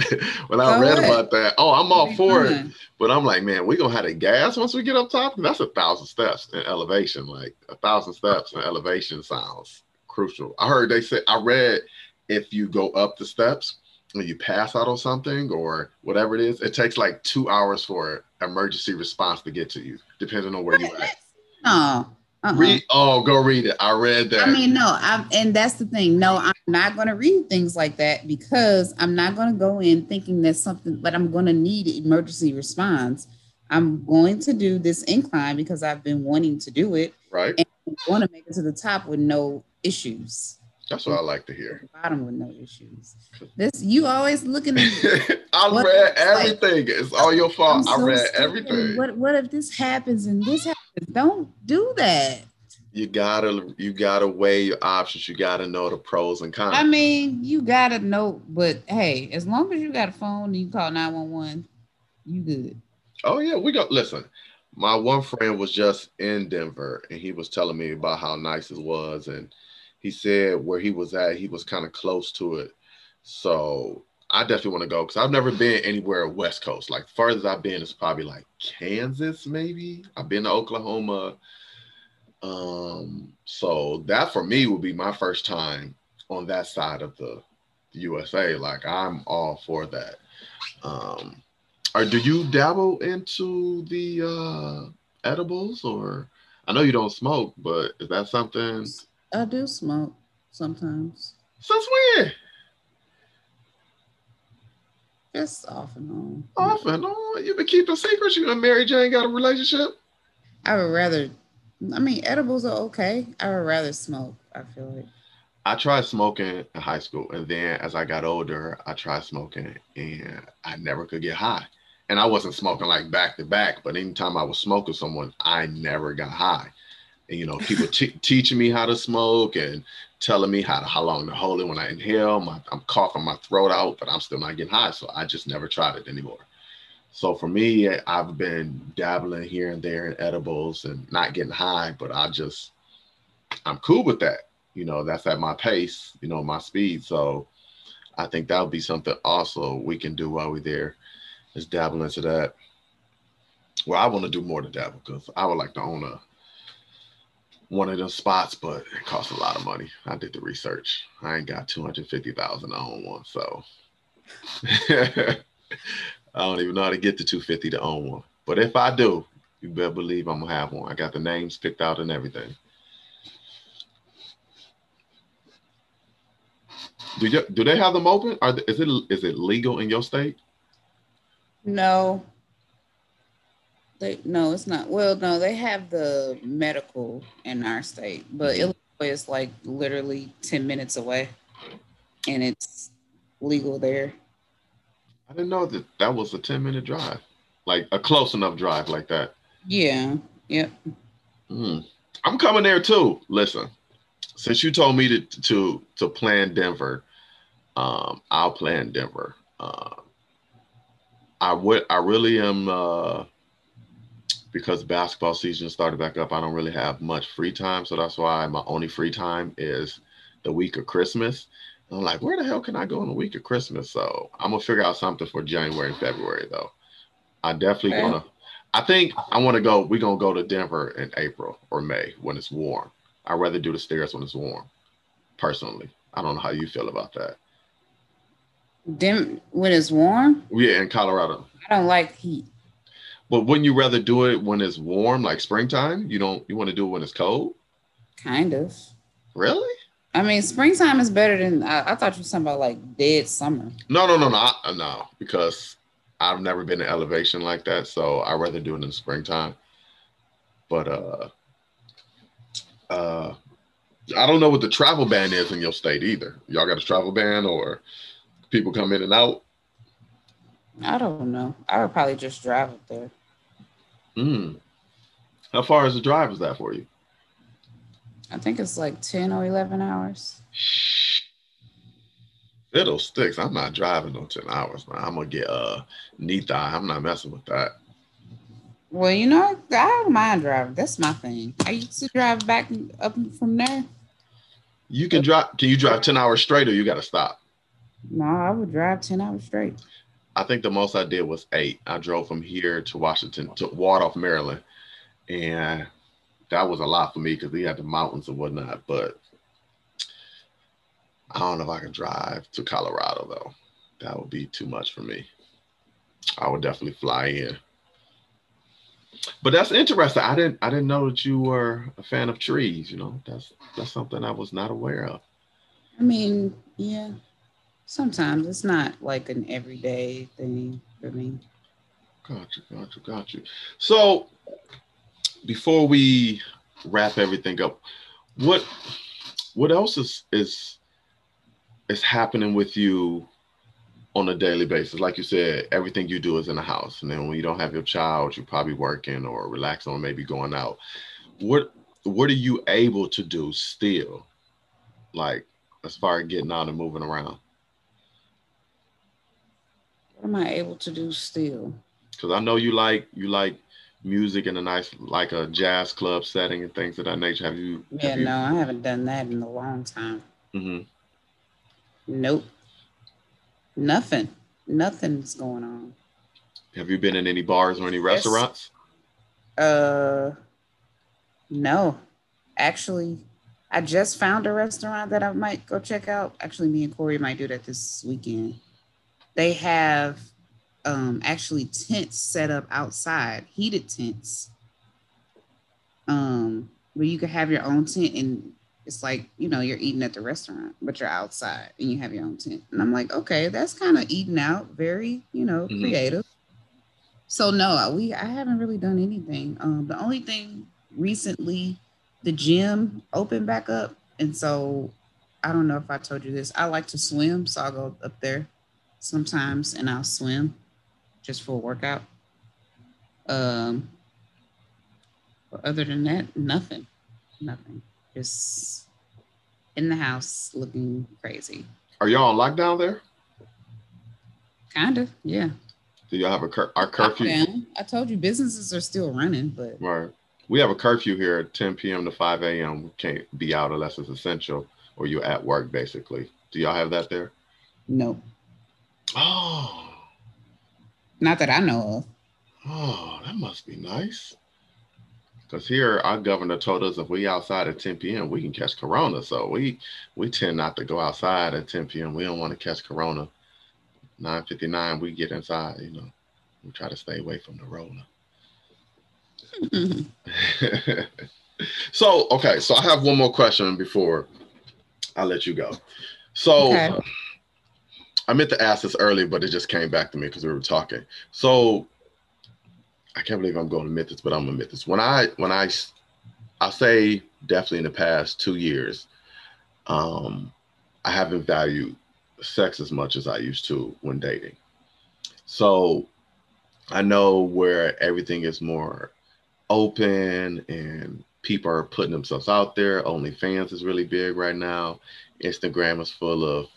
when I read what? about that, oh, I'm all for it. But I'm like, man, we gonna have the gas once we get up top. That's a thousand steps in elevation. Like a thousand steps in elevation sounds crucial. I heard they say I read if you go up the steps and you pass out on something or whatever it is, it takes like two hours for emergency response to get to you, depending on where you at. No. Uh-uh. Read oh, go read it. I read that. I mean, no, I'm, and that's the thing. No, I'm not going to read things like that because I'm not going to go in thinking that's something, but I'm going to need emergency response. I'm going to do this incline because I've been wanting to do it. right? And I want to make it to the top with no issues, That's what I like to hear. bottom with no issues. This you always looking at. I What- read everything. It's all your fault. I read stupid. everything. What what if this happens and this happens? Don't do that. You gotta you gotta weigh your options. You gotta know the pros and cons. I mean, you gotta know, but hey, as long as you got a phone and you call 911, you good. Oh yeah, we go. Listen, my one friend was just in Denver, and he was telling me about how nice it was, and he said where he was at, he was kind of close to it. So I definitely want to go because I've never been anywhere West Coast. Like farthest I've been is probably like Kansas, maybe. I've been to Oklahoma. Um, so that for me would be my first time on that side of the USA. Like I'm all for that. Um, or do you dabble into the uh edibles or I know you don't smoke, but is that something I do smoke sometimes, since when? It's off and on. Off and on. You've been keeping secrets. You and Mary Jane got a relationship? I would rather. I mean, edibles are okay. I would rather smoke. I feel like. I tried smoking in high school, and then as I got older, I tried smoking, and I never could get high. And I wasn't smoking like back to back, but anytime I was smoking someone, I never got high. And you know, people te- teaching me how to smoke and telling me how to, how long to hold it when I inhale. My, I'm coughing my throat out, but I'm still not getting high, so I just never tried it anymore. So for me, I've been dabbling here and there in edibles and not getting high, but I just I'm cool with that you know that's at my pace you know my speed so i think that would be something also we can do while we're there is dabble into that well i want to do more to dabble because i would like to own a one of them spots but it costs a lot of money i did the research i ain't got 250000 to own one so i don't even know how to get the 250 to own one but if i do you better believe i'm gonna have one i got the names picked out and everything Do you, do they have them open? Are they, is it is it legal in your state? No. They no, it's not. Well, no, they have the medical in our state, but Mhm. Illinois is like literally 10 minutes away and it's legal there. I didn't know that that was a ten minute drive, like a close enough drive like that. Yeah. Yep. Mm. I'm coming there too. Listen, since you told me to to to plan Denver, um, I'll plan Denver. Uh, I would. I really am. Uh, because basketball season started back up, I don't really have much free time, so that's why my only free time is the week of Christmas. I'm like, where the hell can I go in the week of Christmas? So I'm gonna figure out something for January and February though. I definitely Okay. gonna. I think I want to go. We're gonna go to Denver in April or May when it's warm. I'd rather do the stairs when it's warm. Personally, I don't know how you feel about that. Dem- when it's warm, Yeah, in Colorado. I don't like heat. But wouldn't you rather do it when it's warm, like springtime? You don't. You want to do it when it's cold? Kind of. Really? I mean, springtime is better than I, I thought you were talking about like dead summer. No, no, no, no, I- no. Because I've never been in elevation like that, so I'd rather do it in the springtime. But uh, uh, I don't know what the travel ban is in your state either. Y'all got a travel ban, or people come in and out? I don't know. I would probably just drive up there. Mm. How far is the drive is that for you? I think it's like 10 or 11 hours. Fiddlesticks. I'm not driving no 10 hours, man. I'm gonna get uh knee thigh. I'm not messing with that. Well, you know, I don't mind driving. That's my thing. I used to drive back up from there. You can drive. Can you drive 10 hours straight or you gotta stop? No, I would drive 10 hours straight. I think the most I did was eight. I drove from here to Washington to Waldorf, Maryland. And that was a lot for me because we had the mountains and whatnot. But I don't know if I can drive to Colorado though. That would be too much for me. I would definitely fly in. But that's interesting. I didn't I didn't know that you were a fan of trees, you know. That's that's something I was not aware of. I mean, yeah. Sometimes it's not like an everyday thing for me. Gotcha, gotcha, gotcha. So before we wrap everything up, what what else is is is happening with you on a daily basis? Like you said, everything you do is in the house, and then when you don't have your child, you're probably working or relaxing or maybe going out. What what are you able to do still, like as far as getting out and moving around? Am I able to do still? Because I know you like you like music in a nice like a jazz club setting and things of that nature. Have you? Yeah, have you... no, I haven't done that in a long time. Mm-hmm. Nope. Nothing. Nothing's going on. Have you been in any bars or any restaurants? Uh, no. Actually, I just found a restaurant that I might go check out. Actually, me and Corey might do that this weekend. They have um, actually tents set up outside, heated tents, um, where you can have your own tent and it's like you know you're eating at the restaurant, but you're outside and you have your own tent. And I'm like, okay, that's kind of eating out, very you know mm-hmm. creative. So no, we I haven't really done anything. Um, the only thing recently, the gym opened back up, and so I don't know if I told you this. I like to swim, so I'll go up there sometimes and I'll swim just for a workout. Um, but other than that, nothing, nothing. Just in the house looking crazy. Are y'all on lockdown there? Kind of, yeah. Do y'all have a cur- our curfew? Lockdown. I told you businesses are still running, but right. We have a curfew here at 10 p.m. to 5 a.m. We can't be out unless it's essential or you're at work, basically. Do y'all have that there? No. Oh. Not that I know of. Oh, that must be nice. Because here our governor told us if we outside at 10 p.m. we can catch corona. So we we tend not to go outside at 10 p.m. We don't want to catch corona. 9:59 we get inside. You know, we try to stay away from the Rona. so okay, so I have one more question before I let you go. So. Okay. I meant to ask this earlier, but it just came back to me because we were talking. So I can't believe I'm going to admit this, but I'm gonna admit this. When I when I I say definitely in the past two years, um, I haven't valued sex as much as I used to when dating. So I know where everything is more open and people are putting themselves out there. OnlyFans is really big right now. Instagram is full of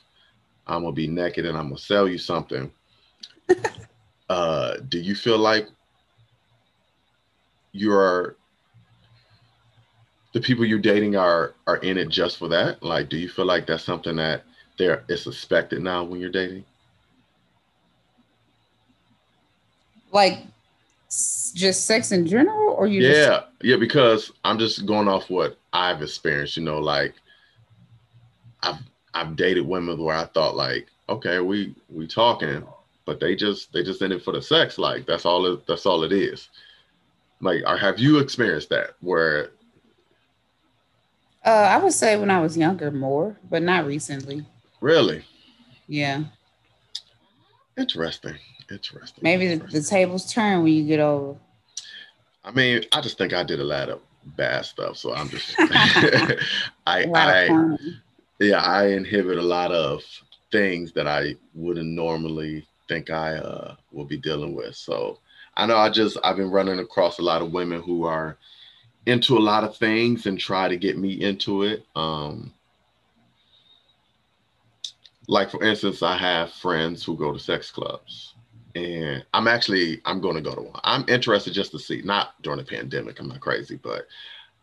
I'm gonna be naked and I'm gonna sell you something. uh, do you feel like you're the people you're dating are are in it just for that? Like, do you feel like that's something that there is suspected now when you're dating? Like just sex in general, or you? Yeah, just- yeah. Because I'm just going off what I've experienced. You know, like I've I've dated women where I thought like, okay, we we talking, but they just they just in it for the sex. Like that's all it that's all it is. Like, or have you experienced that where? Uh, I would say when I was younger more, but not recently. Really? Yeah. Interesting. Interesting. Maybe Interesting. The, the tables turn when you get older. I mean, I just think I did a lot of bad stuff, so I'm just I I yeah, I inhibit a lot of things that I wouldn't normally think I uh, will be dealing with. So I know I just I've been running across a lot of women who are into a lot of things and try to get me into it. Um, like for instance, I have friends who go to sex clubs, and I'm actually I'm going to go to one. I'm interested just to see, not during the pandemic. I'm not crazy, but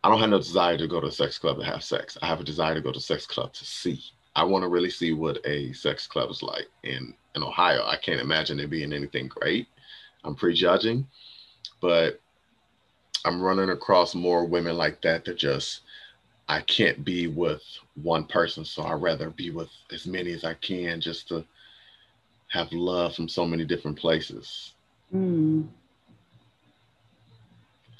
I don't have no desire to go to a sex club to have sex. I have a desire to go to a sex club to see. I want to really see what a sex club is like in in Ohio. I can't imagine it being anything great. I'm prejudging, but I'm running across more women like that that just I can't be with one person, so I'd rather be with as many as I can just to have love from so many different places. Mm.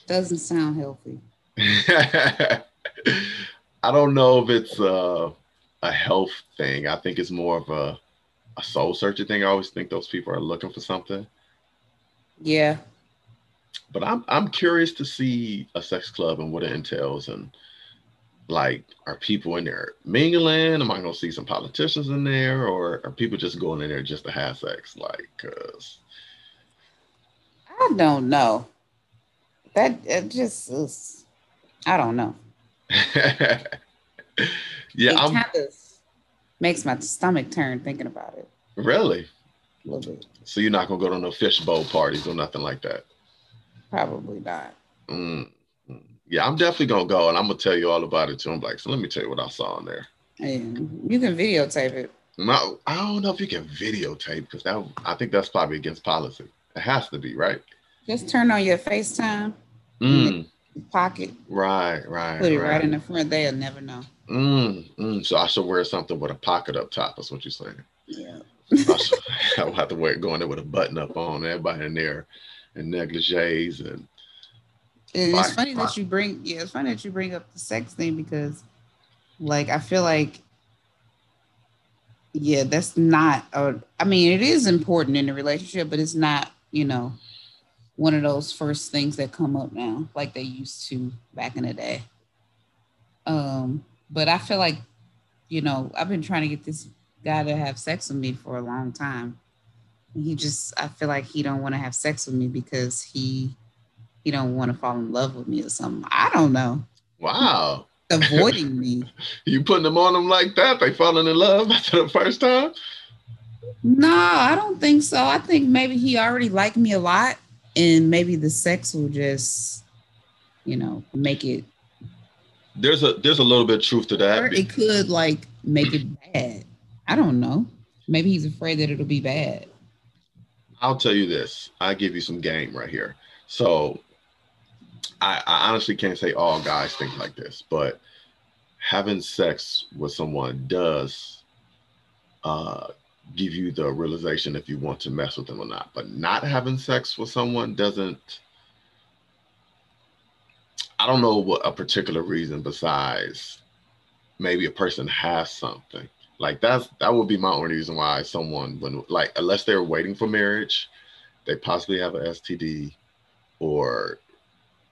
Doesn't sound healthy. I don't know if it's a, a health thing. I think it's more of a, a soul searching thing. I always think those people are looking for something. Yeah. But I'm I'm curious to see a sex club and what it entails and like are people in there mingling? Am I gonna see some politicians in there or are people just going in there just to have sex? Like cause I don't know. That it just is I don't know. yeah, it I'm kind of makes my stomach turn thinking about it really. a little bit. So you're not gonna go to no fishbowl parties or nothing like that. Probably not. Mm. mm. Yeah, I'm definitely gonna go, and I'm gonna tell you all about it too. I'm like, so let me tell you what I saw in there. Yeah, you can videotape it. No, I don't know if you can videotape because that I think that's probably against policy. It has to be, right? Just turn on your FaceTime Mm. Pocket, Right, right, put it right. right in the front. They'll never know. Mm, mm. So I should wear something with a pocket up top. That's what you're saying. Yeah. I should, I'll have to wear it going there with a button up on. Everybody in there in negligees and And it's funny that you bring yeah, it's funny that you bring up the sex thing because like I feel like yeah, that's not a, I mean it is important in a relationship, but it's not, you know, one of those first things that come up now, like they used to back in the day. Um, but I feel like, you know, I've been trying to get this guy to have sex with me for a long time. He just I feel like he don't want to have sex with me because he he don't want to fall in love with me or something. I don't know. wow, Avoiding me. you putting them on them like that? They falling in love after the first time? No, I don't think so. I think maybe he already liked me a lot, and maybe the sex will just, you know, make it. There's a there's a little bit of truth to that. it could like make it bad. I don't know. Maybe he's afraid that it'll be bad. I'll tell you this. I give you some game right here. So I, I honestly can't say all guys think like this, but having sex with someone does uh, give you the realization if you want to mess with them or not. But not having sex with someone doesn't. I don't know what a particular reason besides maybe a person has something like that's that would be my only reason why someone would like unless they're waiting for marriage they possibly have an std or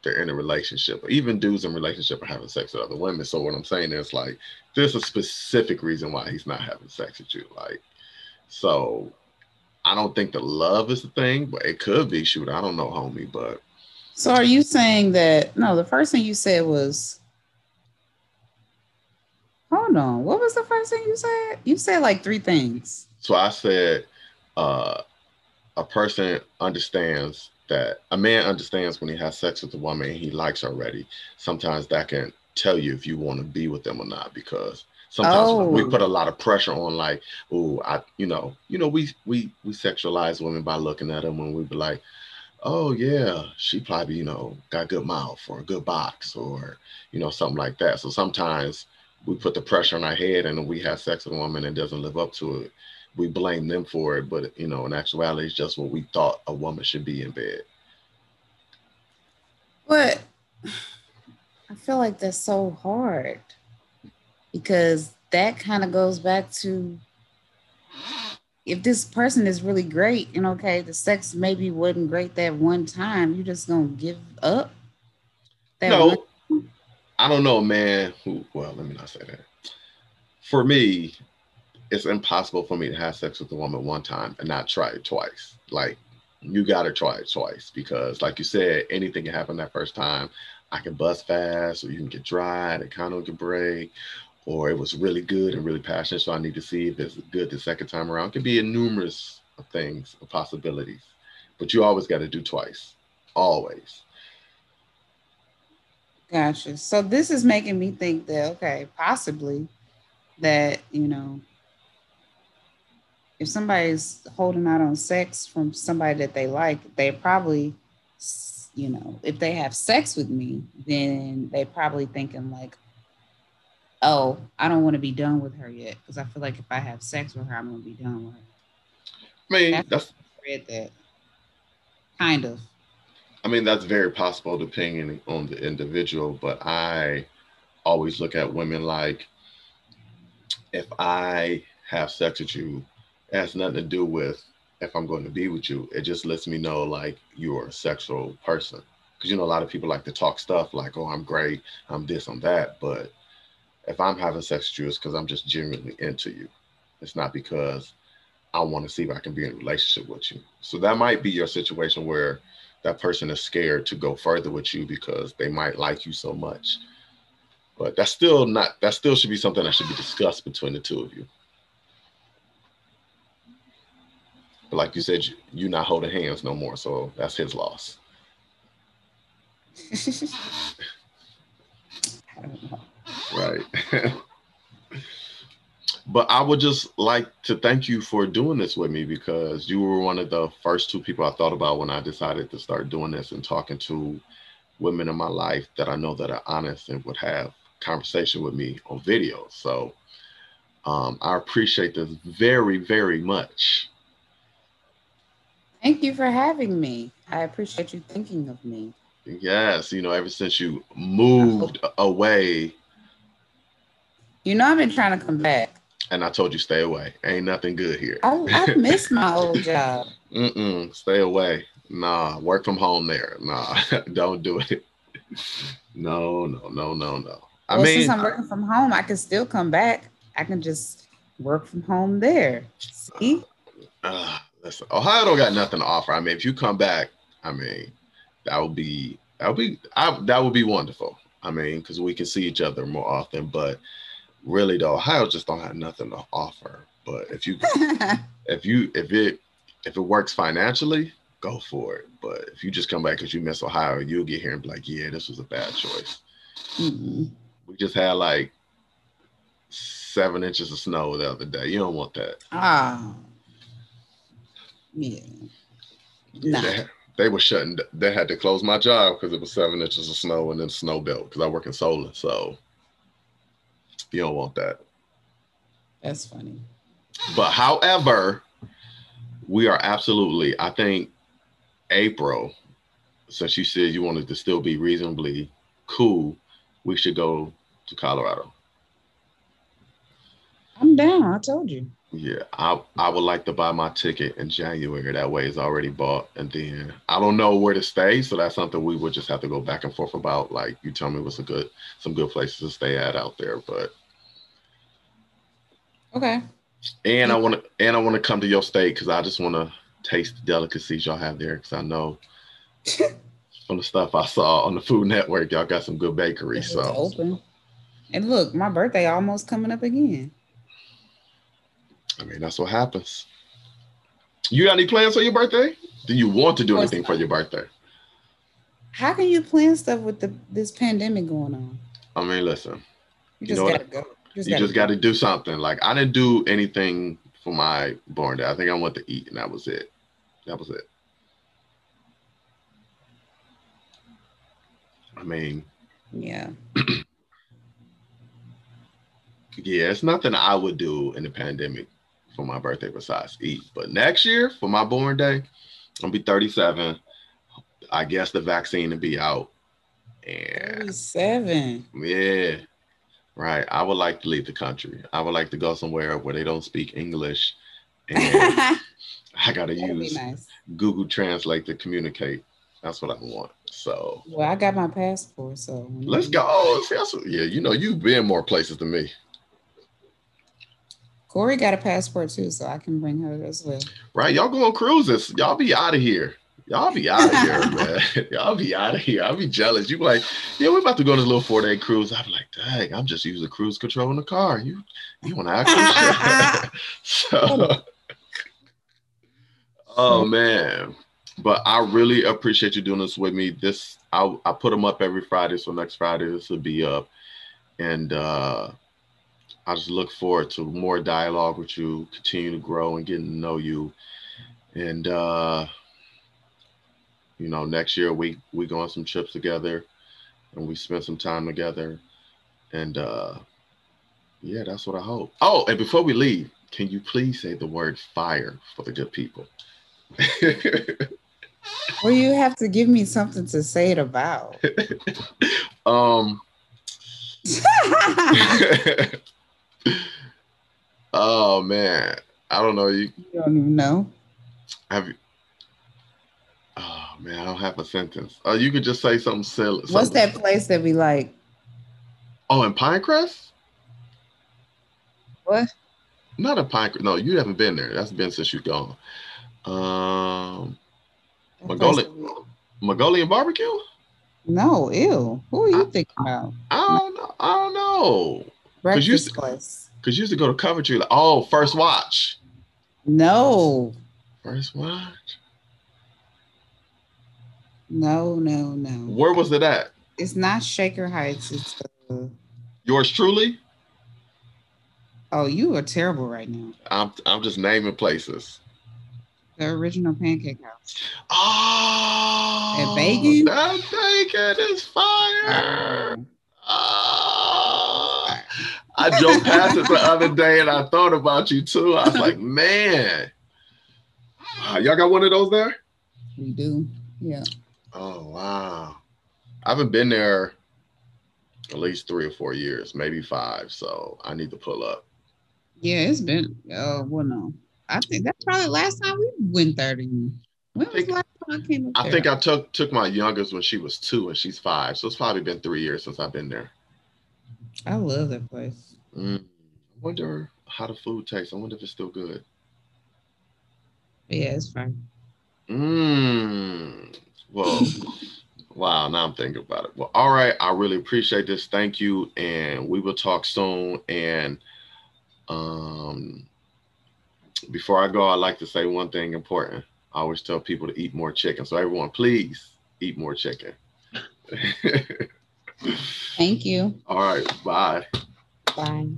they're in a relationship even dudes in relationship are having sex with other women so what i'm saying is like there's a specific reason why he's not having sex with you like so i don't think the love is the thing but it could be shoot i don't know homie but So are you saying that no, the first thing you said was Hold on. What was the first thing you said? You said like three things. So I said, uh, a person understands that a man understands when he has sex with a woman he likes already. Sometimes that can tell you if you want to be with them or not because sometimes we Oh. put a lot of pressure on like, oh, I, you know, you know, we we we sexualize women by looking at them and we be like, oh yeah, she probably you know got good mouth or a good box or you know something like that. So sometimes we put the pressure on our head and we have sex with a woman and doesn't live up to it we blame them for it, but you know, in actuality, it's just what we thought a woman should be in bed. But I feel like that's so hard because that kind of goes back to if this person is really great and okay, the sex maybe wasn't great that one time, you just gonna give up. No, one- I don't know man who. Well, let me not say that. For me, it's impossible for me to have sex with a woman one time and not try it twice. Like you gotta try it twice because, like you said, anything can happen that first time. I can bust fast, or you can get dry, and condom can break, or it was really good and really passionate. So I need to see if it's good the second time around. It can be a numerous of things, of possibilities, but you always got to do twice, always. Gotcha. So this is making me think that okay, possibly that you know, if somebody's holding out on sex from somebody that they like, they probably, you know, if they have sex with me, then they probably thinking like, oh, I don't want to be done with her yet because I feel like if I have sex with her, I'm gonna be done with her. I mean, that's, that's read that kind of. I mean, that's very possible depending on the individual, but I always look at women like if I have sex with you, it has nothing to do with if I'm going to be with you. It just lets me know like you're a sexual person. Because you know, a lot of people like to talk stuff like, oh, I'm great, I'm this, I'm that. But if I'm having sex with you, it's because I'm just genuinely into you. It's not because I want to see if I can be in a relationship with you. So that might be your situation where that person is scared to go further with you because they might like you so much. But that's still not that still should be something that should be discussed between the two of you. But like you said, you, you're not holding hands no more, so that's his loss. right. but I would just like to thank you for doing this with me because you were one of the first two people I thought about when I decided to start doing this and talking to women in my life that I know that are honest and would have conversation with me on video. So um, I appreciate this very, very much. Thank you for having me. I appreciate you thinking of me. Yes, you know, ever since you moved away. You know, I've been trying to come back. And I told you stay away. Ain't nothing good here. I, I miss my old job. Mm-mm, stay away. Nah, work from home there. Nah, don't do it. No, no, no, no, no. I well, mean, since I'm working from home, I can still come back. I can just work from home there. See? Uh, listen, Ohio don't got nothing to offer. I mean, if you come back, I mean, that would be that would be I, that would be wonderful. I mean, because we can see each other more often. But really, though, Ohio just don't have nothing to offer. But if you if you if it if it works financially, go for it. But if you just come back because you miss Ohio, you'll get here and be like, yeah, this was a bad choice. Mm-hmm. We just had like seven inches of snow the other day. You don't want that. Ah. Yeah. Nah. They, they, were shutting. They had to close my job because it was seven inches of snow and then snow belt because I work in solar. So you don't want that. That's funny. But however, we are absolutely. I think April, since you said you wanted to still be reasonably cool, we should go to Colorado. I'm down. I told you. Yeah, I I would like to buy my ticket in January. That way, it's already bought, and then I don't know where to stay, so that's something we would just have to go back and forth about. Like you tell me what's a good some good places to stay at out there, but okay. And I want to and I want to come to your state because I just want to taste the delicacies y'all have there because I know from the stuff I saw on the Food Network, y'all got some good bakeries. So open. And look, my birthday almost coming up again. I mean, that's what happens. You got any plans for your birthday? Do you want to do anything for your birthday? How can you plan stuff with the this pandemic going on? I mean, listen. You, you know gotta what? go. You just, you just gotta do something. Like I didn't do anything for my born day. I think I went to eat and that was it. That was it. I mean, yeah. yeah, it's nothing I would do in the pandemic for my birthday besides eat. But next year for my born day, I'm gonna be 37. I guess the vaccine to be out. And 37. Yeah. Right. I would like to leave the country. I would like to go somewhere where they don't speak English. And I gotta use nice. Google Translate to communicate. That's what I want. So well, I got my passport, so let's go. yeah, you know, you've been more places than me. Corey got a passport too, so I can bring her as well. Right, y'all go on cruises. Y'all be out of here. Y'all be out of here, man. Y'all be out of here. I'll be jealous. You be like, yeah, we're about to go on this little four day cruise. I'll be like, dang, I'm just using cruise control in the car. You, you want to actually? so, oh man, but I really appreciate you doing this with me. This I I put them up every Friday, so next Friday this will be up, and uh I just look forward to more dialogue with you, continue to grow and getting to know you, and. uh you know, next year we we go on some trips together and we spend some time together. And uh yeah, that's what I hope. Oh, and before we leave, can you please say the word fire for the good people? well, you have to give me something to say it about. um oh man. I don't know. You, you don't even know. Have you man, I don't have a sentence. Uh, you could just say something silly. Something. What's that place that we like? Oh, in Pinecrest? What? Not a Pinecrest. No, you haven't been there. That's been since you've gone. Um, Mongolian, Mongolian barbecue? No, ew. Who are you I, thinking about? I don't know. I don't know. Breakfast to, place. Because you used to go to Coventry. Like, oh, First Watch. No. First Watch. No, no, no. Where was it at? It's not Shaker Heights. It's uh, yours truly. Oh, you are terrible right now. I'm I'm just naming places. The original Pancake House. Oh, and Bacon. That bacon is fire. Oh. I drove past it the other day and I thought about you too. I was like, man, y'all got one of those there? We do. Yeah. Oh wow. I haven't been there at least three or four years, maybe five. So I need to pull up. Yeah, it's been oh well no. I think that's probably last time we went there. When was the last time I came up I think I took took my youngest when she was two and she's five. So it's probably been three years since I've been there. I love that place. Mm. I wonder how the food tastes. I wonder if it's still good. Yeah, it's fine. Mmm. Well, wow. Now I'm thinking about it. Well, all right. I really appreciate this. Thank you, and we will talk soon. And um, before I go, I'd like to say one thing important. I always tell people to eat more chicken. So everyone, please eat more chicken. Thank you. All right. Bye. Bye.